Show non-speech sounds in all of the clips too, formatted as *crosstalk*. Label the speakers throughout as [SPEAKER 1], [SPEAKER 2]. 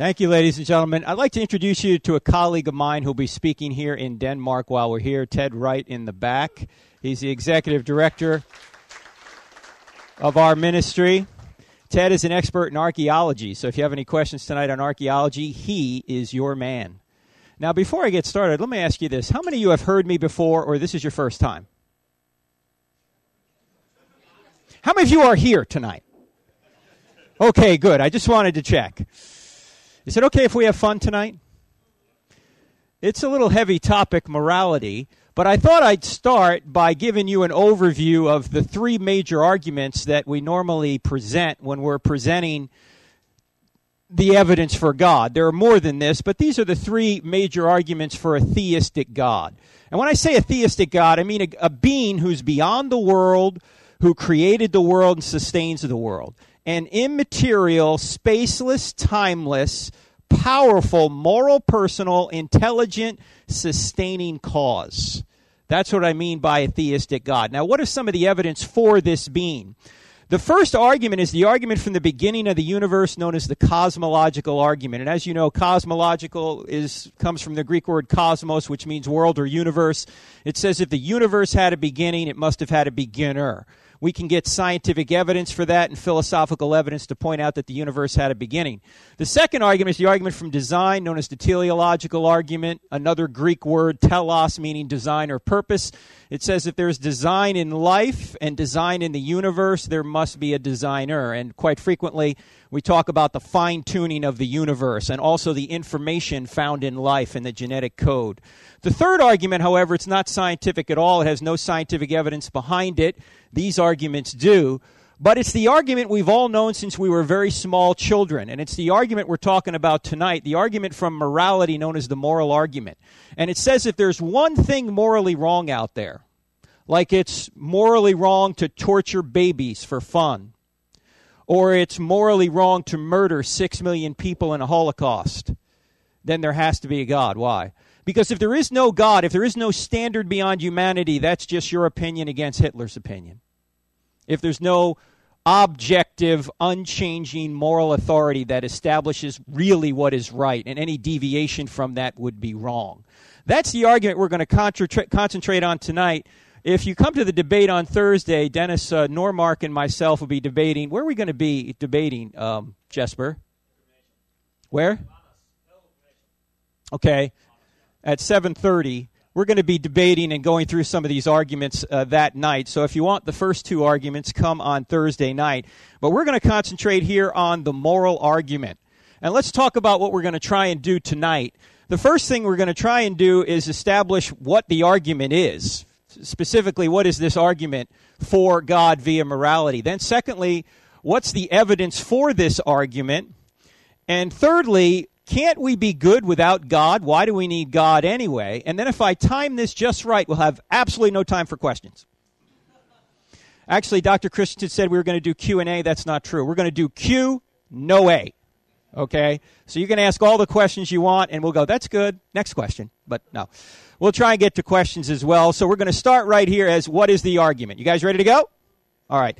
[SPEAKER 1] Thank you, ladies and gentlemen. I'd like to introduce you to a colleague of mine who'll be speaking here in Denmark while we're here, Ted Wright in the back. He's the executive director of our ministry. Ted is an expert in archaeology, so if you have any questions tonight on archaeology, he is your man. Now, before I get started, let me ask you this. How many of you have heard me before, or this is your first time? How many of you are here tonight? Okay, good. I just wanted to check. Is it okay if we have fun tonight? It's a little heavy topic, morality, but I thought I'd start by giving you an overview of the three major arguments that we normally present when we're presenting the evidence for God. There are more than this, but these are the three major arguments for a theistic God. And when I say a theistic God, I mean a, a being who's beyond the world, who created the world and sustains the world an immaterial, spaceless, timeless, powerful, moral, personal, intelligent, sustaining cause. That's what I mean by a theistic God. Now, what is some of the evidence for this being? The first argument is the argument from the beginning of the universe known as the cosmological argument. And as you know, cosmological is comes from the Greek word cosmos, which means world or universe. It says if the universe had a beginning, it must have had a beginner. We can get scientific evidence for that and philosophical evidence to point out that the universe had a beginning. The second argument is the argument from design, known as the teleological argument, another Greek word, telos, meaning design or purpose. It says if there's design in life and design in the universe, there must be a designer. And quite frequently, we talk about the fine tuning of the universe and also the information found in life in the genetic code. The third argument, however, it's not scientific at all. It has no scientific evidence behind it. These arguments do. But it's the argument we've all known since we were very small children. And it's the argument we're talking about tonight, the argument from morality known as the moral argument. And it says if there's one thing morally wrong out there, like it's morally wrong to torture babies for fun, or it's morally wrong to murder six million people in a Holocaust, then there has to be a God. Why? Because if there is no God, if there is no standard beyond humanity, that's just your opinion against Hitler's opinion. If there's no objective, unchanging moral authority that establishes really what is right, and any deviation from that would be wrong. That's the argument we're going to concentrate on tonight. If you come to the debate on Thursday, Dennis uh, Normark and myself will be debating. Where are we going to be debating, um, Jesper? Where? Okay at 7:30 we're going to be debating and going through some of these arguments uh, that night. So if you want the first two arguments, come on Thursday night. But we're going to concentrate here on the moral argument. And let's talk about what we're going to try and do tonight. The first thing we're going to try and do is establish what the argument is. Specifically, what is this argument for God via morality? Then, secondly, what's the evidence for this argument? And thirdly, can't we be good without God? Why do we need God anyway? And then if I time this just right, we'll have absolutely no time for questions. Actually, Dr. Christensen said we were going to do Q&A. That's not true. We're going to do Q, no A. Okay? So you can ask all the questions you want, and we'll go, that's good. Next question. But no. We'll try and get to questions as well. So we're going to start right here as what is the argument? You guys ready to go? All right.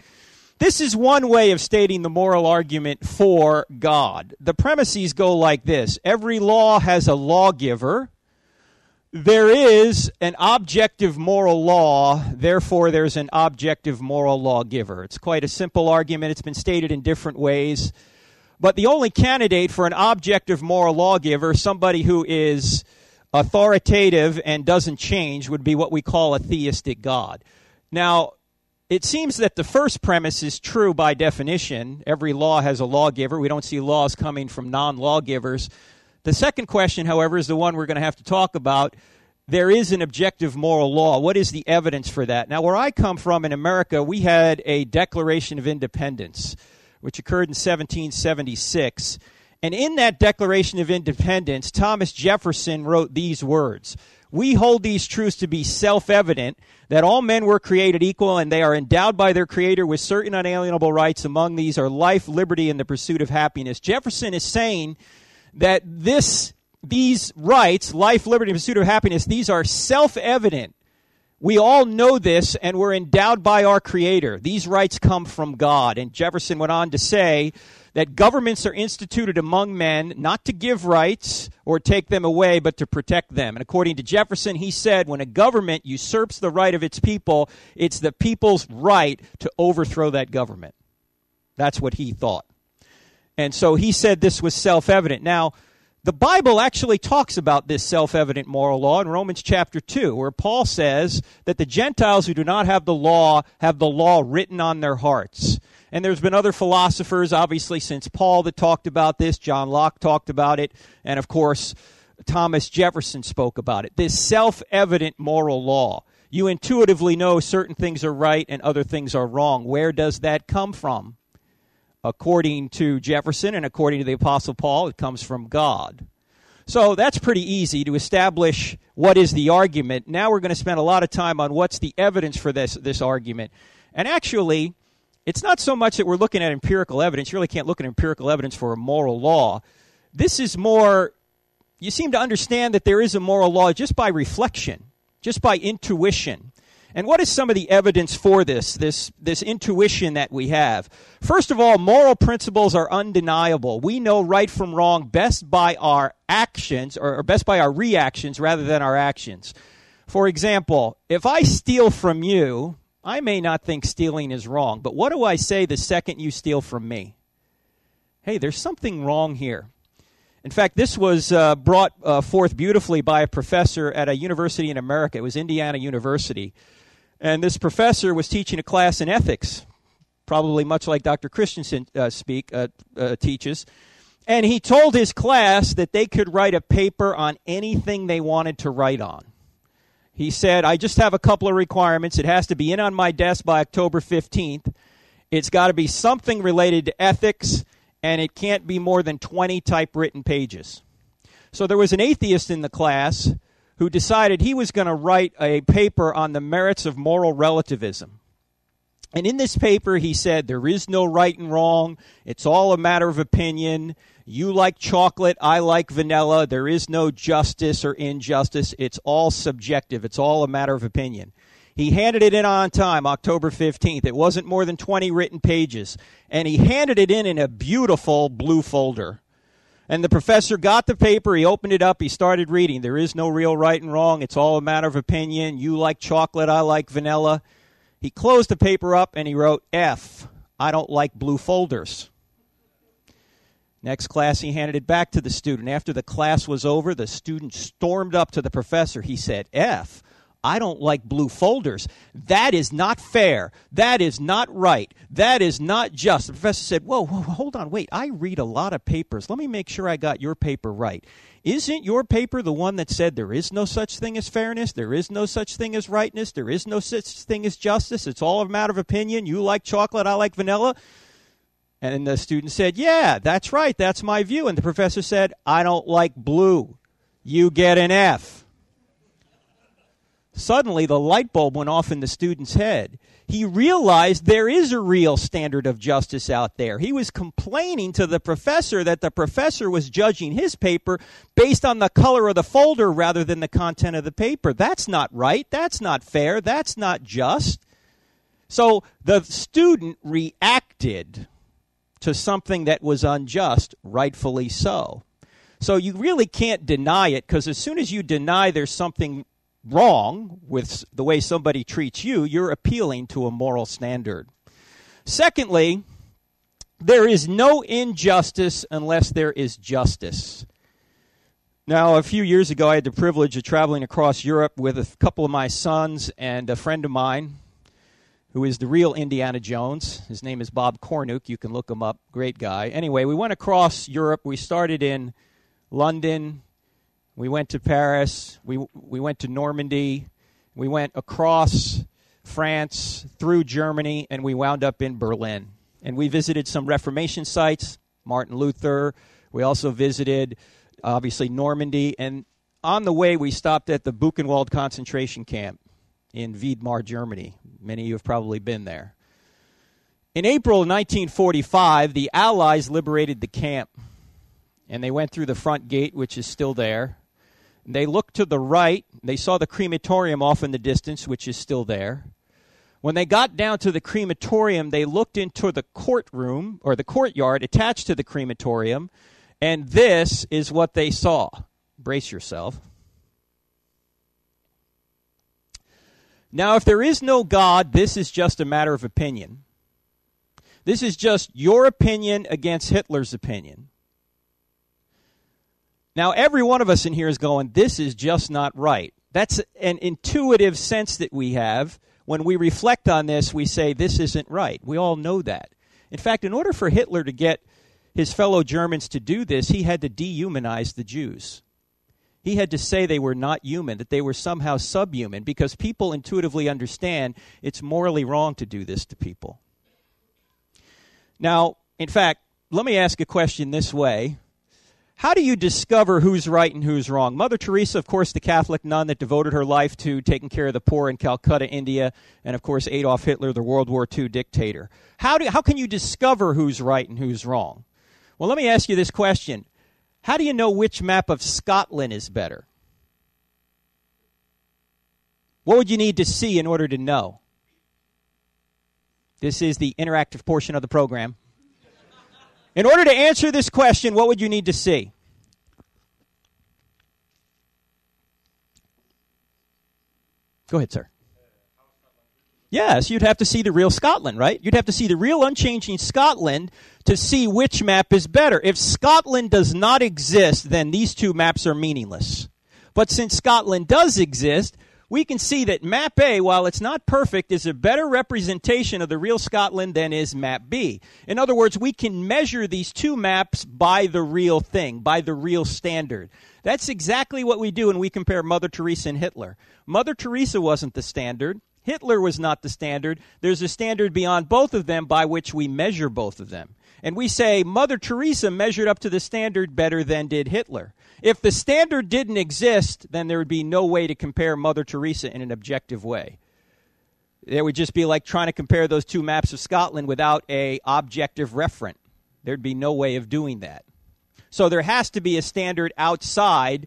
[SPEAKER 1] This is one way of stating the moral argument for God. The premises go like this every law has a lawgiver. There is an objective moral law, therefore, there's an objective moral lawgiver. It's quite a simple argument. It's been stated in different ways. But the only candidate for an objective moral lawgiver, somebody who is authoritative and doesn't change, would be what we call a theistic God. Now, it seems that the first premise is true by definition. Every law has a lawgiver. We don't see laws coming from non lawgivers. The second question, however, is the one we're going to have to talk about. There is an objective moral law. What is the evidence for that? Now, where I come from in America, we had a Declaration of Independence, which occurred in 1776. And in that Declaration of Independence, Thomas Jefferson wrote these words we hold these truths to be self evident that all men were created equal and they are endowed by their Creator with certain unalienable rights. Among these are life, liberty, and the pursuit of happiness. Jefferson is saying that this, these rights, life, liberty, and pursuit of happiness, these are self evident. We all know this, and we're endowed by our Creator. These rights come from God. And Jefferson went on to say that governments are instituted among men not to give rights or take them away, but to protect them. And according to Jefferson, he said when a government usurps the right of its people, it's the people's right to overthrow that government. That's what he thought. And so he said this was self evident. Now, the Bible actually talks about this self evident moral law in Romans chapter 2, where Paul says that the Gentiles who do not have the law have the law written on their hearts. And there's been other philosophers, obviously, since Paul that talked about this. John Locke talked about it. And of course, Thomas Jefferson spoke about it. This self evident moral law. You intuitively know certain things are right and other things are wrong. Where does that come from? According to Jefferson and according to the Apostle Paul, it comes from God. So that's pretty easy to establish what is the argument. Now we're going to spend a lot of time on what's the evidence for this, this argument. And actually, it's not so much that we're looking at empirical evidence. You really can't look at empirical evidence for a moral law. This is more, you seem to understand that there is a moral law just by reflection, just by intuition. And what is some of the evidence for this, this, this intuition that we have? First of all, moral principles are undeniable. We know right from wrong best by our actions, or best by our reactions rather than our actions. For example, if I steal from you, I may not think stealing is wrong, but what do I say the second you steal from me? Hey, there's something wrong here. In fact, this was uh, brought uh, forth beautifully by a professor at a university in America. It was Indiana University. And this professor was teaching a class in ethics, probably much like Dr. Christensen uh, speak uh, uh, teaches. And he told his class that they could write a paper on anything they wanted to write on. He said, I just have a couple of requirements. It has to be in on my desk by October 15th. It's got to be something related to ethics, and it can't be more than 20 typewritten pages. So there was an atheist in the class who decided he was going to write a paper on the merits of moral relativism. And in this paper, he said, There is no right and wrong. It's all a matter of opinion. You like chocolate, I like vanilla. There is no justice or injustice. It's all subjective, it's all a matter of opinion. He handed it in on time, October 15th. It wasn't more than 20 written pages. And he handed it in in a beautiful blue folder. And the professor got the paper, he opened it up, he started reading. There is no real right and wrong, it's all a matter of opinion. You like chocolate, I like vanilla. He closed the paper up and he wrote F. I don't like blue folders. Next class, he handed it back to the student. After the class was over, the student stormed up to the professor. He said, F. I don't like blue folders. That is not fair. That is not right. That is not just. The professor said, whoa, whoa, hold on, wait. I read a lot of papers. Let me make sure I got your paper right. Isn't your paper the one that said there is no such thing as fairness? There is no such thing as rightness? There is no such thing as justice? It's all a matter of opinion. You like chocolate, I like vanilla. And the student said, Yeah, that's right. That's my view. And the professor said, I don't like blue. You get an F. Suddenly, the light bulb went off in the student's head. He realized there is a real standard of justice out there. He was complaining to the professor that the professor was judging his paper based on the color of the folder rather than the content of the paper. That's not right. That's not fair. That's not just. So the student reacted to something that was unjust, rightfully so. So you really can't deny it because as soon as you deny there's something wrong with the way somebody treats you, you're appealing to a moral standard. Secondly, there is no injustice unless there is justice. Now, a few years ago, I had the privilege of traveling across Europe with a couple of my sons and a friend of mine who is the real Indiana Jones. His name is Bob Cornuke. You can look him up. Great guy. Anyway, we went across Europe. We started in London, we went to Paris. We, we went to Normandy. We went across France, through Germany, and we wound up in Berlin. And we visited some Reformation sites, Martin Luther. We also visited, obviously, Normandy. And on the way, we stopped at the Buchenwald concentration camp in Weimar, Germany. Many of you have probably been there. In April 1945, the Allies liberated the camp, and they went through the front gate, which is still there. They looked to the right. They saw the crematorium off in the distance, which is still there. When they got down to the crematorium, they looked into the courtroom or the courtyard attached to the crematorium, and this is what they saw. Brace yourself. Now, if there is no God, this is just a matter of opinion. This is just your opinion against Hitler's opinion. Now, every one of us in here is going, this is just not right. That's an intuitive sense that we have. When we reflect on this, we say, this isn't right. We all know that. In fact, in order for Hitler to get his fellow Germans to do this, he had to dehumanize the Jews. He had to say they were not human, that they were somehow subhuman, because people intuitively understand it's morally wrong to do this to people. Now, in fact, let me ask a question this way. How do you discover who's right and who's wrong? Mother Teresa, of course, the Catholic nun that devoted her life to taking care of the poor in Calcutta, India, and of course, Adolf Hitler, the World War II dictator. How, do, how can you discover who's right and who's wrong? Well, let me ask you this question how do you know which map of Scotland is better? What would you need to see in order to know? This is the interactive portion of the program. In order to answer this question, what would you need to see? Go ahead, sir. Yes, you'd have to see the real Scotland, right? You'd have to see the real unchanging Scotland to see which map is better. If Scotland does not exist, then these two maps are meaningless. But since Scotland does exist, we can see that map A, while it's not perfect, is a better representation of the real Scotland than is map B. In other words, we can measure these two maps by the real thing, by the real standard. That's exactly what we do when we compare Mother Teresa and Hitler. Mother Teresa wasn't the standard. Hitler was not the standard. There's a standard beyond both of them by which we measure both of them. And we say Mother Teresa measured up to the standard better than did Hitler. If the standard didn't exist, then there would be no way to compare Mother Teresa in an objective way. It would just be like trying to compare those two maps of Scotland without a objective referent. There'd be no way of doing that. So there has to be a standard outside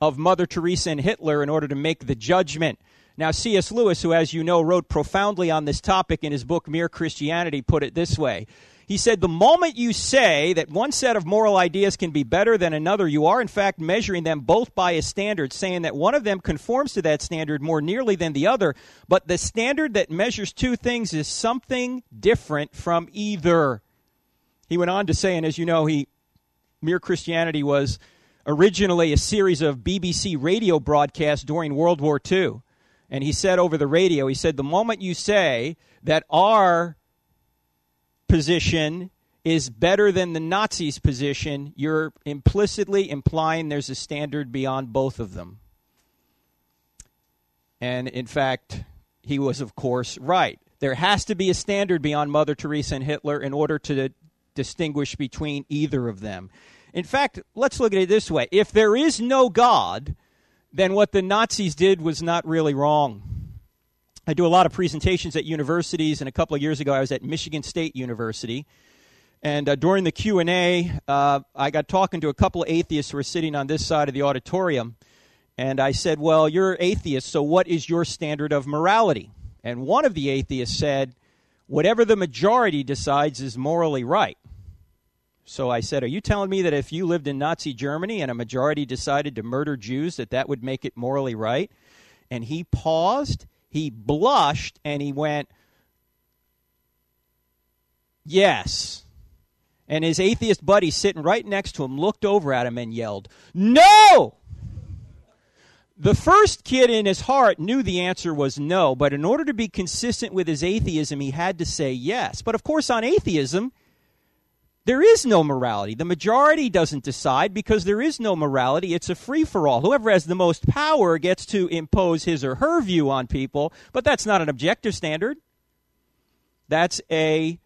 [SPEAKER 1] of Mother Teresa and Hitler in order to make the judgment now, C.S. Lewis, who, as you know, wrote profoundly on this topic in his book Mere Christianity, put it this way. He said, The moment you say that one set of moral ideas can be better than another, you are in fact measuring them both by a standard, saying that one of them conforms to that standard more nearly than the other, but the standard that measures two things is something different from either. He went on to say, and as you know, he Mere Christianity was originally a series of BBC radio broadcasts during World War II. And he said over the radio, he said, the moment you say that our position is better than the Nazis' position, you're implicitly implying there's a standard beyond both of them. And in fact, he was, of course, right. There has to be a standard beyond Mother Teresa and Hitler in order to distinguish between either of them. In fact, let's look at it this way if there is no God, then what the Nazis did was not really wrong. I do a lot of presentations at universities, and a couple of years ago I was at Michigan State University. And uh, during the Q&A, uh, I got talking to a couple of atheists who were sitting on this side of the auditorium. And I said, well, you're atheists, so what is your standard of morality? And one of the atheists said, whatever the majority decides is morally right. So I said, Are you telling me that if you lived in Nazi Germany and a majority decided to murder Jews, that that would make it morally right? And he paused, he blushed, and he went, Yes. And his atheist buddy sitting right next to him looked over at him and yelled, No! The first kid in his heart knew the answer was no, but in order to be consistent with his atheism, he had to say yes. But of course, on atheism, there is no morality. The majority doesn't decide because there is no morality. It's a free for all. Whoever has the most power gets to impose his or her view on people, but that's not an objective standard. That's a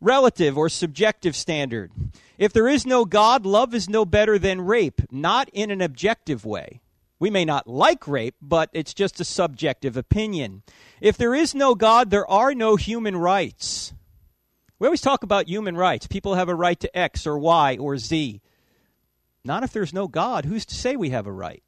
[SPEAKER 1] relative or subjective standard. If there is no God, love is no better than rape, not in an objective way. We may not like rape, but it's just a subjective opinion. If there is no God, there are no human rights. We always talk about human rights. People have a right to X or Y or Z. Not if there's no God. Who's to say we have a right?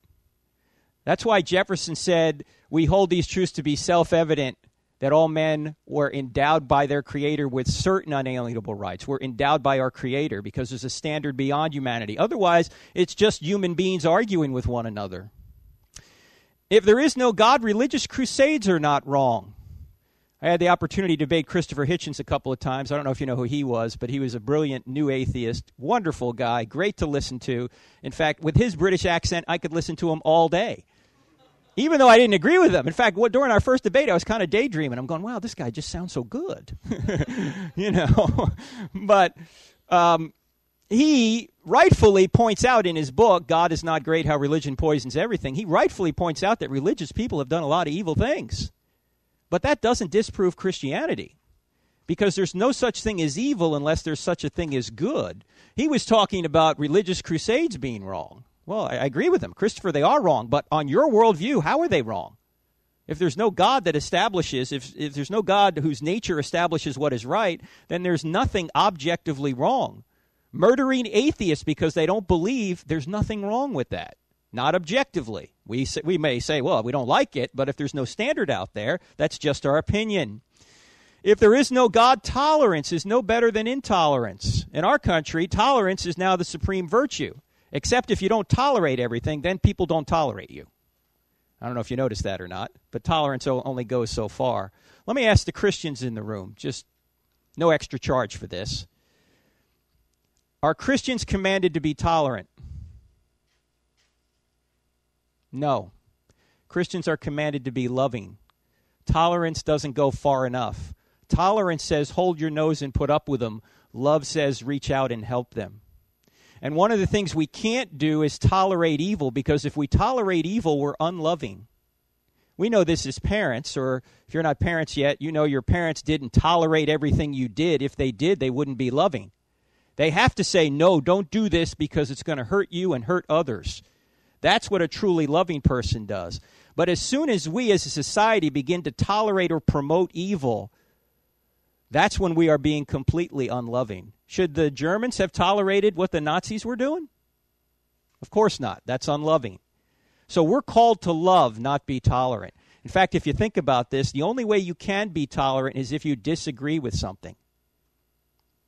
[SPEAKER 1] That's why Jefferson said, We hold these truths to be self evident that all men were endowed by their Creator with certain unalienable rights. We're endowed by our Creator because there's a standard beyond humanity. Otherwise, it's just human beings arguing with one another. If there is no God, religious crusades are not wrong. I had the opportunity to debate Christopher Hitchens a couple of times. I don't know if you know who he was, but he was a brilliant new atheist, wonderful guy, great to listen to. In fact, with his British accent, I could listen to him all day. Even though I didn't agree with him. In fact, what, during our first debate, I was kind of daydreaming. I'm going, wow, this guy just sounds so good. *laughs* you know? *laughs* but um, he rightfully points out in his book, God is Not Great How Religion Poisons Everything, he rightfully points out that religious people have done a lot of evil things. But that doesn't disprove Christianity because there's no such thing as evil unless there's such a thing as good. He was talking about religious crusades being wrong. Well, I, agree with him. Christopher, they are wrong, but on your worldview, how are they wrong? If there's no God that establishes, if, if there's no God whose nature establishes what is right, then there's nothing objectively wrong. Murdering atheists because they don't believe, there's nothing wrong with that not objectively. We, say, we may say, well, we don't like it, but if there's no standard out there, that's just our opinion. If there is no God, tolerance is no better than intolerance. In our country, tolerance is now the supreme virtue. Except if you don't tolerate everything, then people don't tolerate you. I don't know if you noticed that or not, but tolerance only goes so far. Let me ask the Christians in the room, just no extra charge for this. Are Christians commanded to be tolerant? No. Christians are commanded to be loving. Tolerance doesn't go far enough. Tolerance says hold your nose and put up with them. Love says reach out and help them. And one of the things we can't do is tolerate evil because if we tolerate evil, we're unloving. We know this as parents, or if you're not parents yet, you know your parents didn't tolerate everything you did. If they did, they wouldn't be loving. They have to say, no, don't do this because it's going to hurt you and hurt others. That's what a truly loving person does. But as soon as we as a society begin to tolerate or promote evil, that's when we are being completely unloving. Should the Germans have tolerated what the Nazis were doing? Of course not. That's unloving. So we're called to love, not be tolerant. In fact, if you think about this, the only way you can be tolerant is if you disagree with something.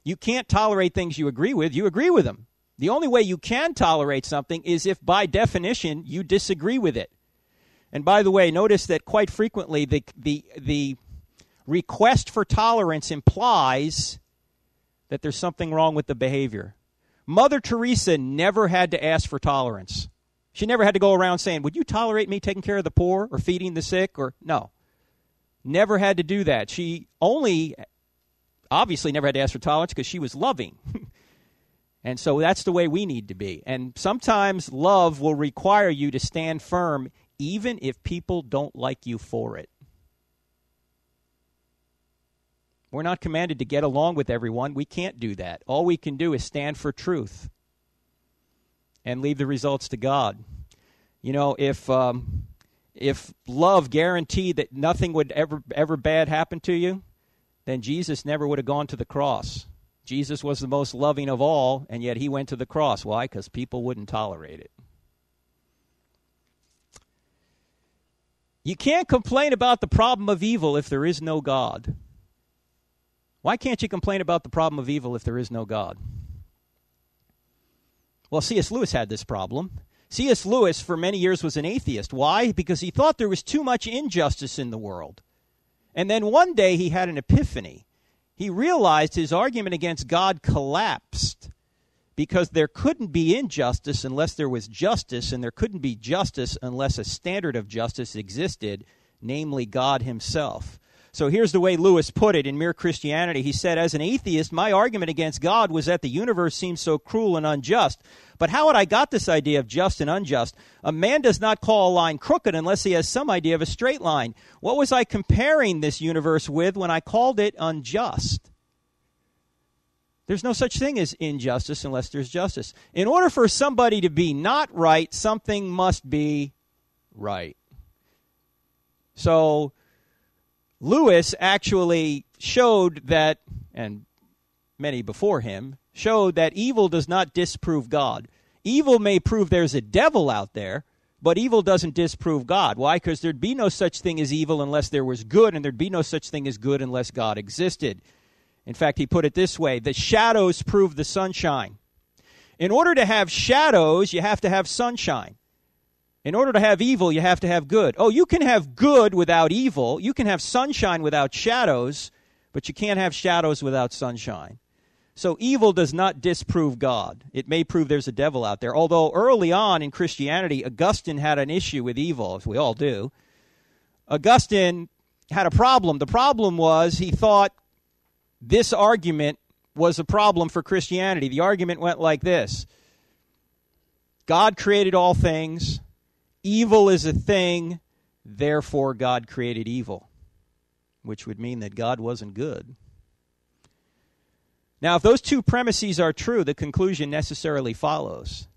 [SPEAKER 1] You can't tolerate things you agree with, you agree with them. The only way you can tolerate something is if, by definition, you disagree with it. And by the way, notice that quite frequently the, the, the request for tolerance implies that there's something wrong with the behavior. Mother Teresa never had to ask for tolerance. She never had to go around saying, Would you tolerate me taking care of the poor or feeding the sick? Or no. Never had to do that. She only obviously never had to ask for tolerance because she was loving. *laughs* And so that's the way we need to be. And sometimes love will require you to stand firm even if people don't like you for it. We're not commanded to get along with everyone. We can't do that. All we can do is stand for truth and leave the results to God. You know, if um, if love guaranteed that nothing would ever ever bad happen to you, then Jesus never would have gone to the cross. Jesus was the most loving of all, and yet he went to the cross. Why? Because people wouldn't tolerate it. You can't complain about the problem of evil if there is no God. Why can't you complain about the problem of evil if there is no God? Well, C.S. Lewis had this problem. C.S. Lewis, for many years, was an atheist. Why? Because he thought there was too much injustice in the world. And then one day he had an epiphany he realized his argument against God collapsed because there couldn't be injustice unless there was justice, and there couldn't be justice unless a standard of justice existed, namely God Himself. So here's the way Lewis put it in Mere Christianity. He said, As an atheist, my argument against God was that the universe seems so cruel and unjust. But how had I got this idea of just and unjust? A man does not call a line crooked unless he has some idea of a straight line. What was I comparing this universe with when I called it unjust? There's no such thing as injustice unless there's justice. In order for somebody to be not right, something must be right. So, Lewis actually showed that, and many before him, showed that evil does not disprove God. Evil may prove there's a devil out there, but evil doesn't disprove God. Why? Because there'd be no such thing as evil unless there was good, and there'd be no such thing as good unless God existed. In fact, he put it this way the shadows prove the sunshine. In order to have shadows, you have to have sunshine. In order to have evil, you have to have good. Oh, you can have good without evil. You can have sunshine without shadows, but you can't have shadows without sunshine. So evil does not disprove God. It may prove there's a devil out there. Although early on in Christianity, Augustine had an issue with evil, as we all do. Augustine had a problem. The problem was he thought this argument was a problem for Christianity. The argument went like this God created all things, evil is a thing, therefore God created evil, which would mean that God wasn't good. Now, if those two premises are true, the conclusion necessarily follows.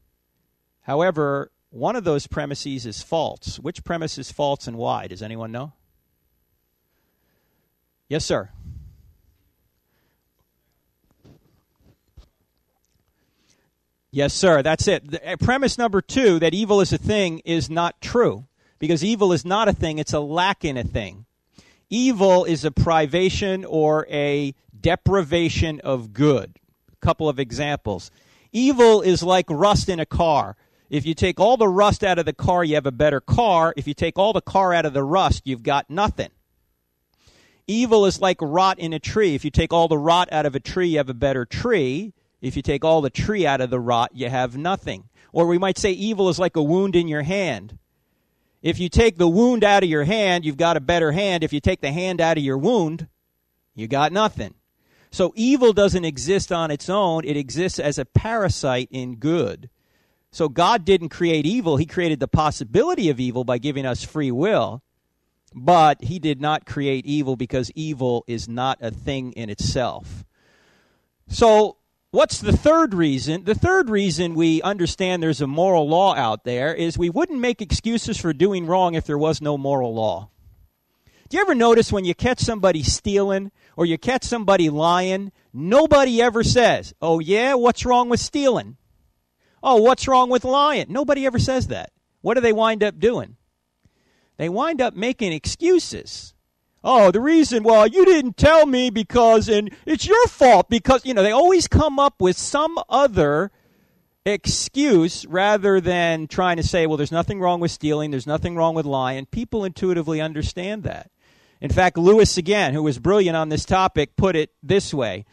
[SPEAKER 1] However, one of those premises is false. Which premise is false and why? Does anyone know? Yes, sir. Yes, sir. That's it. The, uh, premise number two that evil is a thing is not true because evil is not a thing, it's a lack in a thing. Evil is a privation or a deprivation of good. A couple of examples. Evil is like rust in a car. If you take all the rust out of the car, you have a better car. If you take all the car out of the rust, you've got nothing. Evil is like rot in a tree. If you take all the rot out of a tree, you have a better tree. If you take all the tree out of the rot, you have nothing. Or we might say evil is like a wound in your hand. If you take the wound out of your hand, you've got a better hand. If you take the hand out of your wound, you got nothing. So evil doesn't exist on its own, it exists as a parasite in good. So God didn't create evil, He created the possibility of evil by giving us free will. But He did not create evil because evil is not a thing in itself. So, what's the third reason? The third reason we understand there's a moral law out there is we wouldn't make excuses for doing wrong if there was no moral law. Do you ever notice when you catch somebody stealing or you catch somebody lying, nobody ever says, Oh, yeah, what's wrong with stealing? Oh, what's wrong with lying? Nobody ever says that. What do they wind up doing? They wind up making excuses. Oh, the reason, well, you didn't tell me because, and it's your fault because, you know, they always come up with some other excuse rather than trying to say, well, there's nothing wrong with stealing, there's nothing wrong with lying. People intuitively understand that. In fact, Lewis, again, who was brilliant on this topic, put it this way.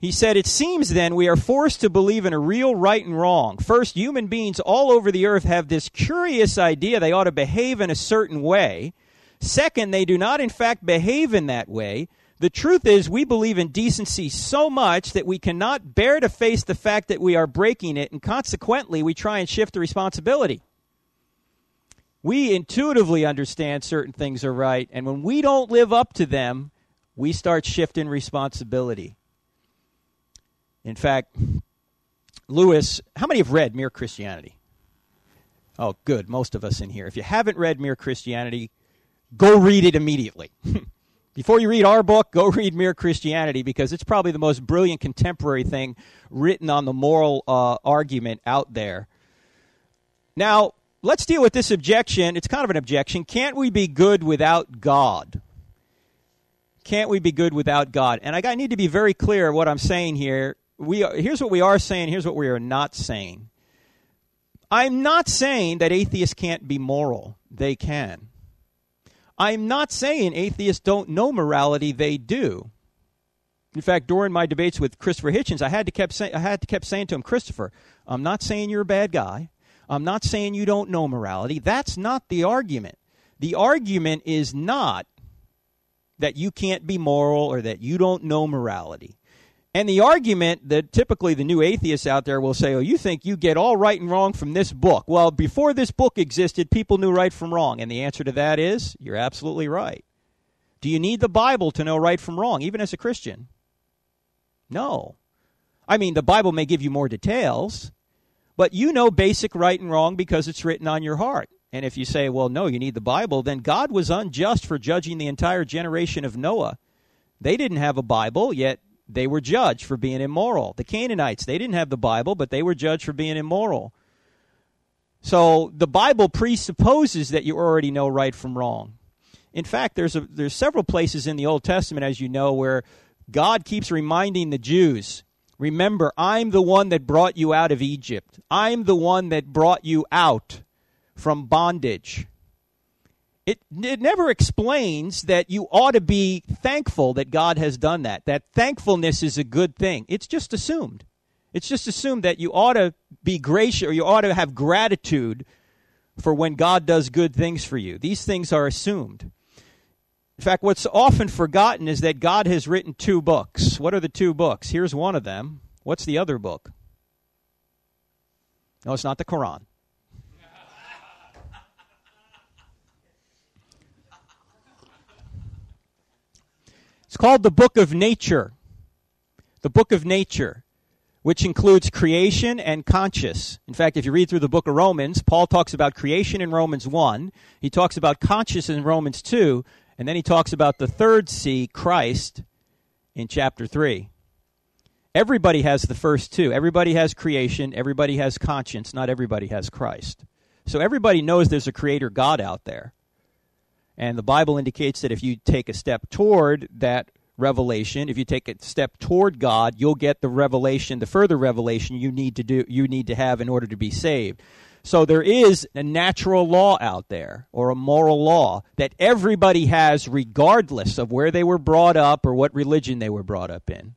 [SPEAKER 1] He said, It seems then we are forced to believe in a real right and wrong. First, human beings all over the earth have this curious idea they ought to behave in a certain way. Second, they do not in fact behave in that way. The truth is, we believe in decency so much that we cannot bear to face the fact that we are breaking it, and consequently, we try and shift the responsibility we intuitively understand certain things are right, and when we don't live up to them, we start shifting responsibility. In fact, Lewis, how many have read Mere Christianity? Oh, good. Most of us in here. If you haven't read Mere Christianity, go read it immediately. *laughs* Before you read our book, go read Mere Christianity because it's probably the most brilliant contemporary thing written on the moral uh, argument out there. Now, let's deal with this objection. It's kind of an objection. Can't we be good without God? Can't we be good without God? And I need to be very clear what I'm saying here. We are, here's what we are saying, here's what we are not saying. I'm not saying that atheists can't be moral. They can. I'm not saying atheists don't know morality. They do. In fact, during my debates with Christopher Hitchens, I had to kept say, I had to kept saying to him, Christopher, I'm not saying you're a bad guy. I'm not saying you don't know morality. That's not the argument. The argument is not that you can't be moral or that you don't know morality. And the argument that typically the new atheists out there will say, oh, you think you get all right and wrong from this book. Well, before this book existed, people knew right from wrong. And the answer to that is, you're absolutely right. Do you need the Bible to know right from wrong, even as a Christian? No. I mean, the Bible may give you more details, but you know basic right and wrong because it's written on your heart. And if you say, well, no, you need the Bible, then God was unjust for judging the entire generation of Noah. They didn't have a Bible, yet they were judged for being immoral. The Canaanites, they didn't have the Bible, but they were judged for being immoral. So the Bible presupposes that you already know right from wrong. In fact, there's a, there's several places in the Old Testament, as you know, where God keeps reminding the Jews, remember, I'm the one that brought you out of Egypt. I'm the one that brought you out from bondage. It, it never explains that you ought to be thankful that God has done that. That thankfulness is a good thing. It's just assumed. It's just assumed that you ought to be gracious or you ought to have gratitude for when God does good things for you. These things are assumed. In fact, what's often forgotten is that God has written two books. What are the two books? Here's one of them. What's the other book? No, it's not the Quran. It's called the Book of Nature. The Book of Nature, which includes creation and conscious. In fact, if you read through the book of Romans, Paul talks about creation in Romans 1, he talks about conscious in Romans 2, and then he talks about the third C, Christ, in chapter 3. Everybody has the first two. Everybody has creation, everybody has conscience, not everybody has Christ. So everybody knows there's a creator God out there. And the Bible indicates that if you take a step toward that revelation, if you take a step toward God, you'll get the revelation, the further revelation you need to do you need to have in order to be saved. So there is a natural law out there or a moral law that everybody has regardless of where they were brought up or what religion they were brought up in.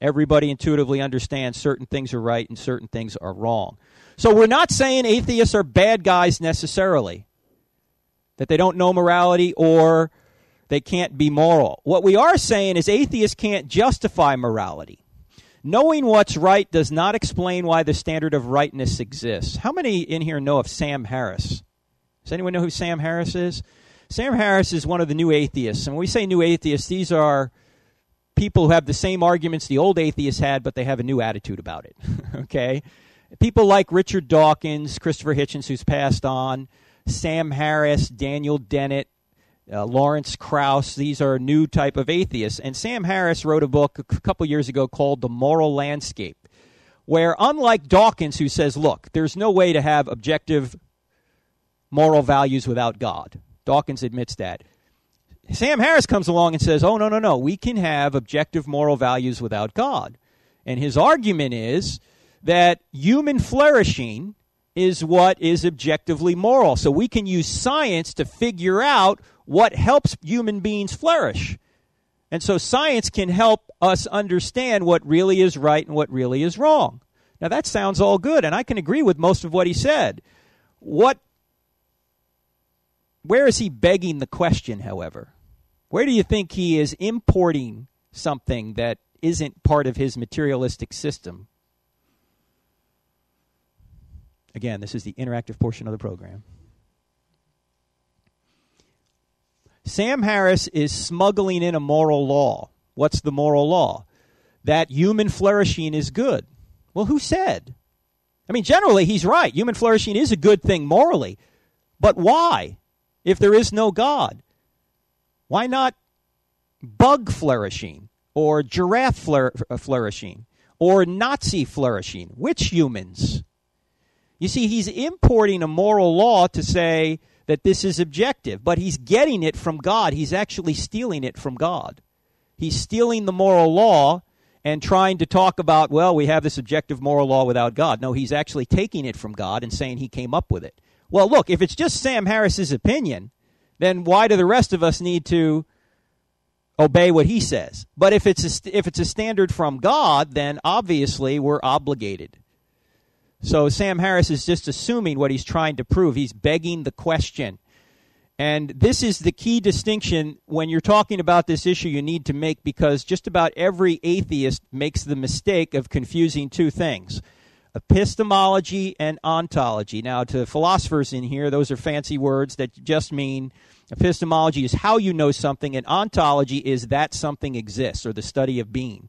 [SPEAKER 1] Everybody intuitively understands certain things are right and certain things are wrong. So we're not saying atheists are bad guys necessarily that they don't know morality or they can't be moral. What we are saying is atheists can't justify morality. Knowing what's right does not explain why the standard of rightness exists. How many in here know of Sam Harris? Does anyone know who Sam Harris is? Sam Harris is one of the new atheists. And when we say new atheists, these are people who have the same arguments the old atheists had, but they have a new attitude about it. *laughs* okay? People like Richard Dawkins, Christopher Hitchens, who's passed on, Sam Harris, Daniel Dennett, uh, Lawrence Krauss. These are a new type of atheists. And Sam Harris wrote a book a couple years ago called The Moral Landscape, where unlike Dawkins, who says, look, there's no way to have objective moral values without God. Dawkins admits that. Sam Harris comes along and says, oh, no, no, no, we can have objective moral values without God. And his argument is that human flourishing is what is objectively moral. So we can use science to figure out what helps human beings flourish. And so science can help us understand what really is right and what really is wrong. Now that sounds all good, and I can agree with most of what he said. What where is he begging the question, however? Where do you think he is importing something that isn't part of his materialistic system? Again, this is the interactive portion of the program. Sam Harris is smuggling in a moral law. What's the moral law? That human flourishing is good. Well, who said? I mean, generally, he's right. Human flourishing is a good thing morally. But why? If there is no God, why not bug flourishing or giraffe uh, flourishing or Nazi flourishing? Which humans? You see, he's importing a moral law to say that this is objective, but he's getting it from God. He's actually stealing it from God. He's stealing the moral law and trying to talk about, well, we have this objective moral law without God. No, he's actually taking it from God and saying he came up with it. Well, look, if it's just Sam Harris's opinion, then why do the rest of us need to obey what he says? But if it's a, if it's a standard from God, then obviously we're obligated. So Sam Harris is just assuming what he's trying to prove. He's begging the question. And this is the key distinction when you're talking about this issue you need to make because just about every atheist makes the mistake of confusing two things epistemology and ontology. Now, to philosophers in here, those are fancy words that just mean epistemology is how you know something, and ontology is that something exists or the study of being.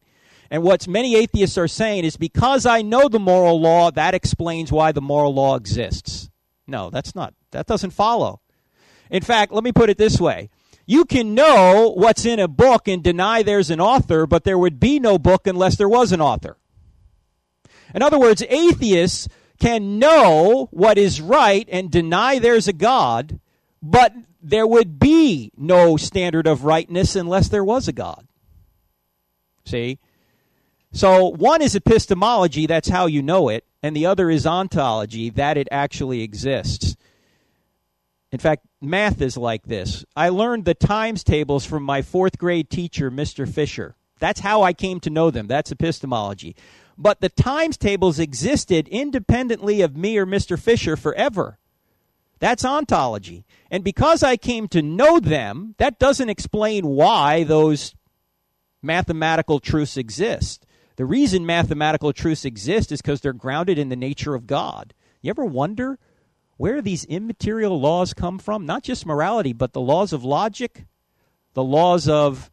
[SPEAKER 1] And what many atheists are saying is because I know the moral law, that explains why the moral law exists. No, that's not. That doesn't follow. In fact, let me put it this way. You can know what's in a book and deny there's an author, but there would be no book unless there was an author. In other words, atheists can know what is right and deny there's a God, but there would be no standard of rightness unless there was a God. See? So one is epistemology, that's how you know it, and the other is ontology, that it actually exists. In fact, math is like this. I learned the times tables from my fourth grade teacher, Mr. Fisher. That's how I came to know them. That's epistemology. But the times tables existed independently of me or Mr. Fisher forever. That's ontology. And because I came to know them, that doesn't explain why those mathematical truths exist. The reason mathematical truths exist is because they're grounded in the nature of God. You ever wonder where these immaterial laws come from? Not just morality, but the laws of logic, the laws of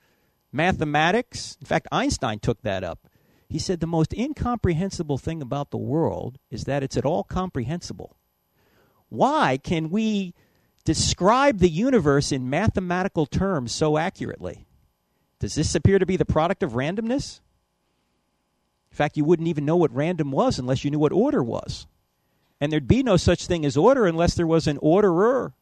[SPEAKER 1] mathematics. In fact, Einstein took that up. He said the most incomprehensible thing about the world is that it's at all comprehensible. Why can we describe the universe in mathematical terms so accurately? Does this appear to be the product of randomness? In fact, you wouldn't even know what random was unless you knew what order was. And there'd be no such thing as order unless there was an orderer.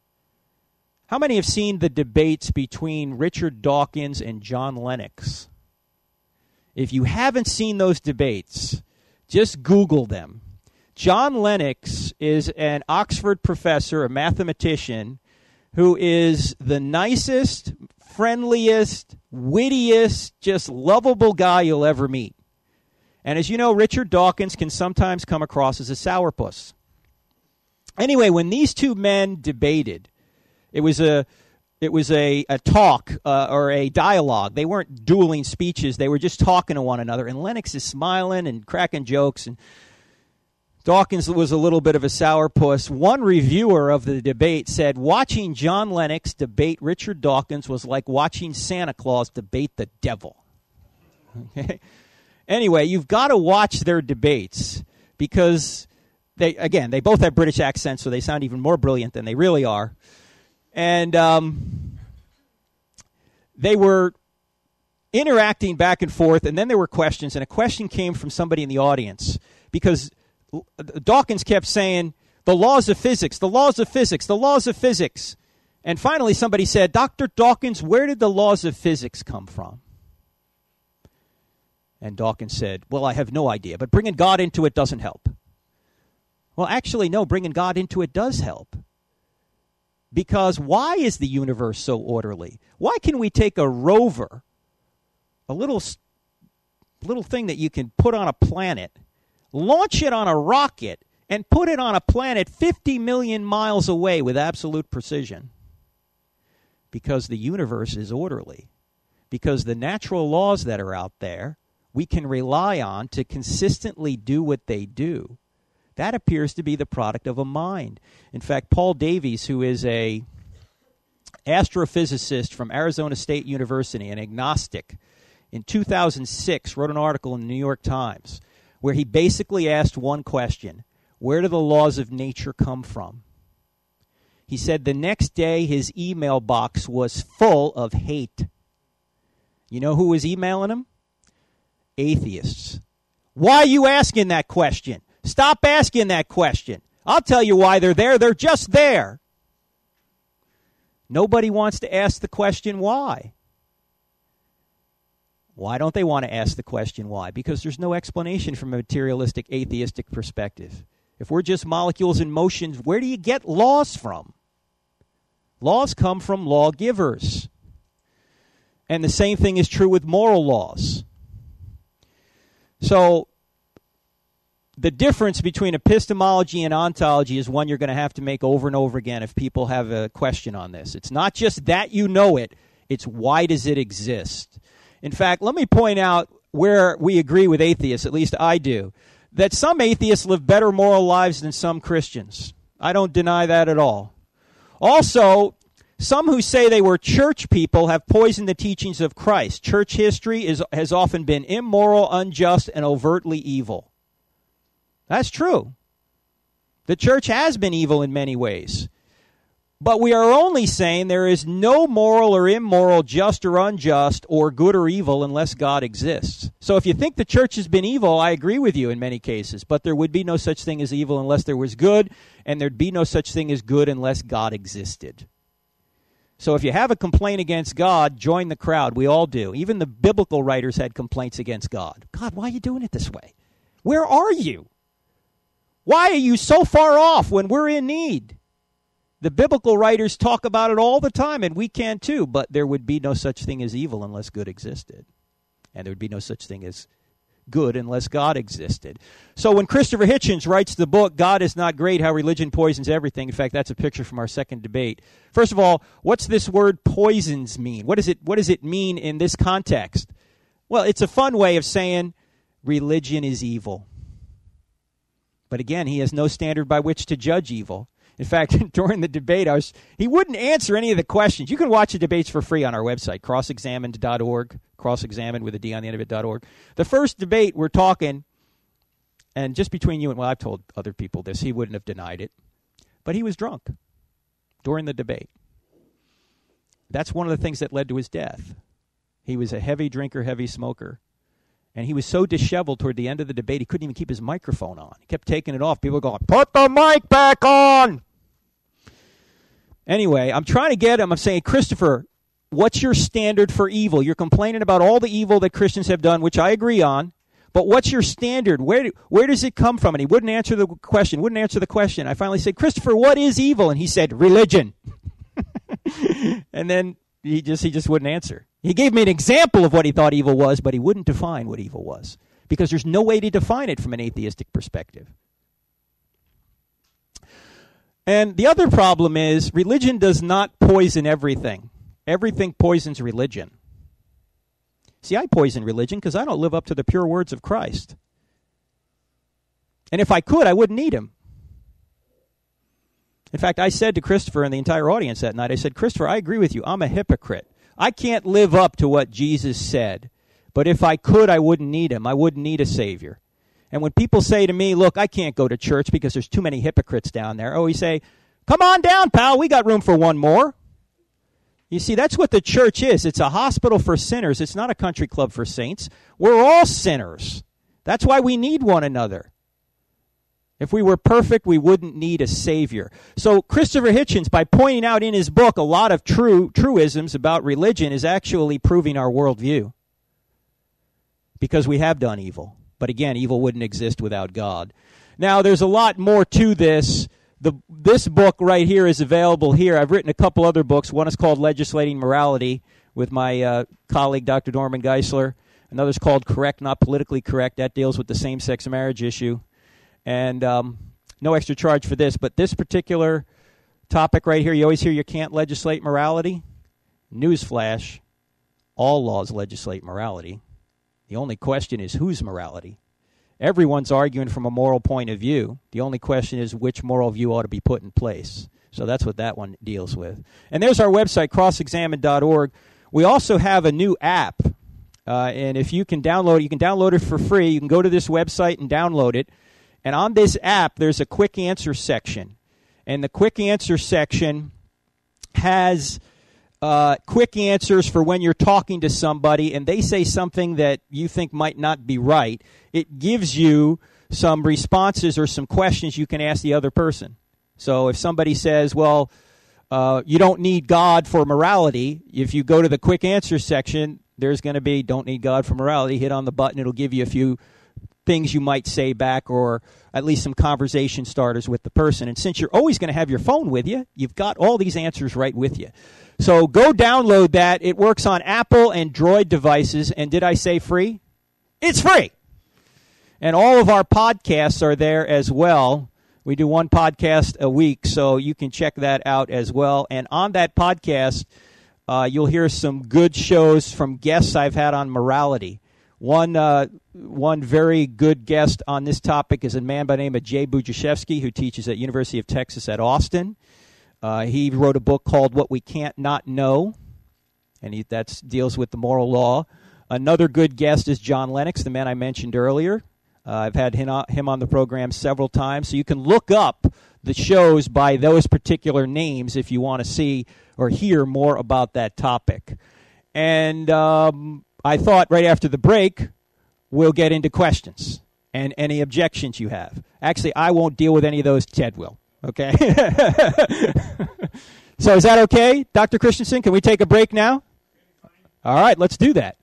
[SPEAKER 1] How many have seen the debates between Richard Dawkins and John Lennox? If you haven't seen those debates, just Google them. John Lennox is an Oxford professor, a mathematician, who is the nicest, friendliest, wittiest, just lovable guy you'll ever meet. And as you know, Richard Dawkins can sometimes come across as a sourpuss. Anyway, when these two men debated, it was a it was a, a talk uh, or a dialogue. They weren't dueling speeches. They were just talking to one another. And Lennox is smiling and cracking jokes. And Dawkins was a little bit of a sourpuss. One reviewer of the debate said watching John Lennox debate Richard Dawkins was like watching Santa Claus debate the devil. *laughs* Okay? Anyway, you've got to watch their debates because they again they both have British accents, so they sound even more brilliant than they really are and um, they were interacting back and forth, and then there were questions, and a question came from somebody in the audience because Dawkins kept saying, The laws of physics, the laws of physics, the laws of physics. And finally, somebody said, Dr. Dawkins, where did the laws of physics come from? And Dawkins said, Well, I have no idea, but bringing God into it doesn't help. Well, actually, no, bringing God into it does help. Because why is the universe so orderly? Why can we take a rover, a little little thing that you can put on a planet, launch it on a rocket, and put it on a planet 50 million miles away with absolute precision? Because the universe is orderly. Because the natural laws that are out there we can rely on to consistently do what they do. That appears to be the product of a mind. In fact, Paul Davies, who is a astrophysicist from Arizona State University, an agnostic, in 2006 wrote an article in the New York Times where he basically asked one question Where do the laws of nature come from? He said the next day his email box was full of hate. You know who was emailing him? Atheists. Why are you asking that question? Stop asking that question. I'll tell you why they're there. They're just there. Nobody wants to ask the question why. Why don't they want to ask the question why? Because there's no explanation from a materialistic atheistic perspective. If we're just molecules in motion, where do you get laws from? Laws come from lawgivers. And the same thing is true with moral laws. So the difference between epistemology and ontology is one you're going to have to make over and over again if people have a question on this. It's not just that you know it, it's why does it exist? In fact, let me point out where we agree with atheists, at least I do, that some atheists live better moral lives than some Christians. I don't deny that at all. Also, some who say they were church people have poisoned the teachings of Christ. Church history is, has often been immoral, unjust, and overtly evil. That's true. The church has been evil in many ways. But we are only saying there is no moral or immoral, just or unjust, or good or evil unless God exists. So if you think the church has been evil, I agree with you in many cases. But there would be no such thing as evil unless there was good, and there'd be no such thing as good unless God existed. So if you have a complaint against God, join the crowd. We all do. Even the biblical writers had complaints against God. God, why are you doing it this way? Where are you? Why are you so far off when we're in need? The biblical writers talk about it all the time, and we can too, but there would be no such thing as evil unless good existed. And there would be no such thing as good unless God existed. So when Christopher Hitchens writes the book, God is Not Great How Religion Poisons Everything, in fact, that's a picture from our second debate. First of all, what's this word poisons mean? What, is it, what does it mean in this context? Well, it's a fun way of saying religion is evil. But again, he has no standard by which to judge evil. In fact, *laughs* during the debate, I was, he wouldn't answer any of the questions. You can watch the debates for free on our website, crossexamined.org, crossexamined with a D on the end of it.org. The first debate, we're talking, and just between you and, well, I've told other people this, he wouldn't have denied it, but he was drunk during the debate. That's one of the things that led to his death. He was a heavy drinker, heavy smoker. And he was so disheveled toward the end of the debate, he couldn't even keep his microphone on. He kept taking it off. People were going, Put the mic back on! Anyway, I'm trying to get him. I'm saying, Christopher, what's your standard for evil? You're complaining about all the evil that Christians have done, which I agree on. But what's your standard? Where, where does it come from? And he wouldn't answer the question, wouldn't answer the question. I finally said, Christopher, what is evil? And he said, religion. *laughs* and then he just, he just wouldn't answer. He gave me an example of what he thought evil was, but he wouldn't define what evil was because there's no way to define it from an atheistic perspective. And the other problem is religion does not poison everything. Everything poisons religion. See, I poison religion because I don't live up to the pure words of Christ. And if I could, I wouldn't need him. In fact, I said to Christopher and the entire audience that night, I said, Christopher, I agree with you. I'm a hypocrite. I can't live up to what Jesus said. But if I could, I wouldn't need him. I wouldn't need a Savior. And when people say to me, look, I can't go to church because there's too many hypocrites down there, I always say, come on down, pal. We got room for one more. You see, that's what the church is. It's a hospital for sinners. It's not a country club for saints. We're all sinners. That's why we need one another. If we were perfect, we wouldn't need a savior. So Christopher Hitchens, by pointing out in his book a lot of true truisms about religion, is actually proving our worldview. Because we have done evil. But again, evil wouldn't exist without God. Now, there's a lot more to this. The, this book right here is available here. I've written a couple other books. One is called Legislating Morality with my uh, colleague, Dr. Norman Geisler. Another is called Correct, Not Politically Correct. That deals with the same sex marriage issue and um, no extra charge for this. But this particular topic right here, you always hear you can't legislate morality. Newsflash: all laws legislate morality. The only question is whose morality. Everyone's arguing from a moral point of view. The only question is which moral view ought to be put in place. So that's what that one deals with. And there's our website, crossexamined.org. We also have a new app. Uh, and if you can download it, you can download it for free. You can go to this website and download it. And on this app, there's a quick answer section. And the quick answer section has uh, quick answers for when you're talking to somebody and they say something that you think might not be right. It gives you some responses or some questions you can ask the other person. So if somebody says, well, uh, you don't need God for morality, if you go to the quick answer section, there's going to be don't need God for morality. Hit on the button, it'll give you a few things you might say back or at least some conversation starters with the person. And since you're always going to have your phone with you, you've got all these answers right with you. So go download that. It works on Apple and Droid devices. And did I say free? It's free. And all of our podcasts are there as well. We do one podcast a week, so you can check that out as well. And on that podcast, uh, you'll hear some good shows from guests I've had on morality. One, uh, one very good guest on this topic is a man by the name of Jay Budziszewski, who teaches at University of Texas at Austin. Uh, he wrote a book called What We Can't Not Know, and that deals with the moral law. Another good guest is John Lennox, the man I mentioned earlier. Uh, I've had him on the program several times, so you can look up the shows by those particular names if you want to see or hear more about that topic. And um, I thought right after the break, we'll get into questions and any objections you have. Actually, I won't deal with any of those. Ted will. Okay. *laughs* so is that okay, Dr. Christensen? Can we take a break now? All right, let's do that.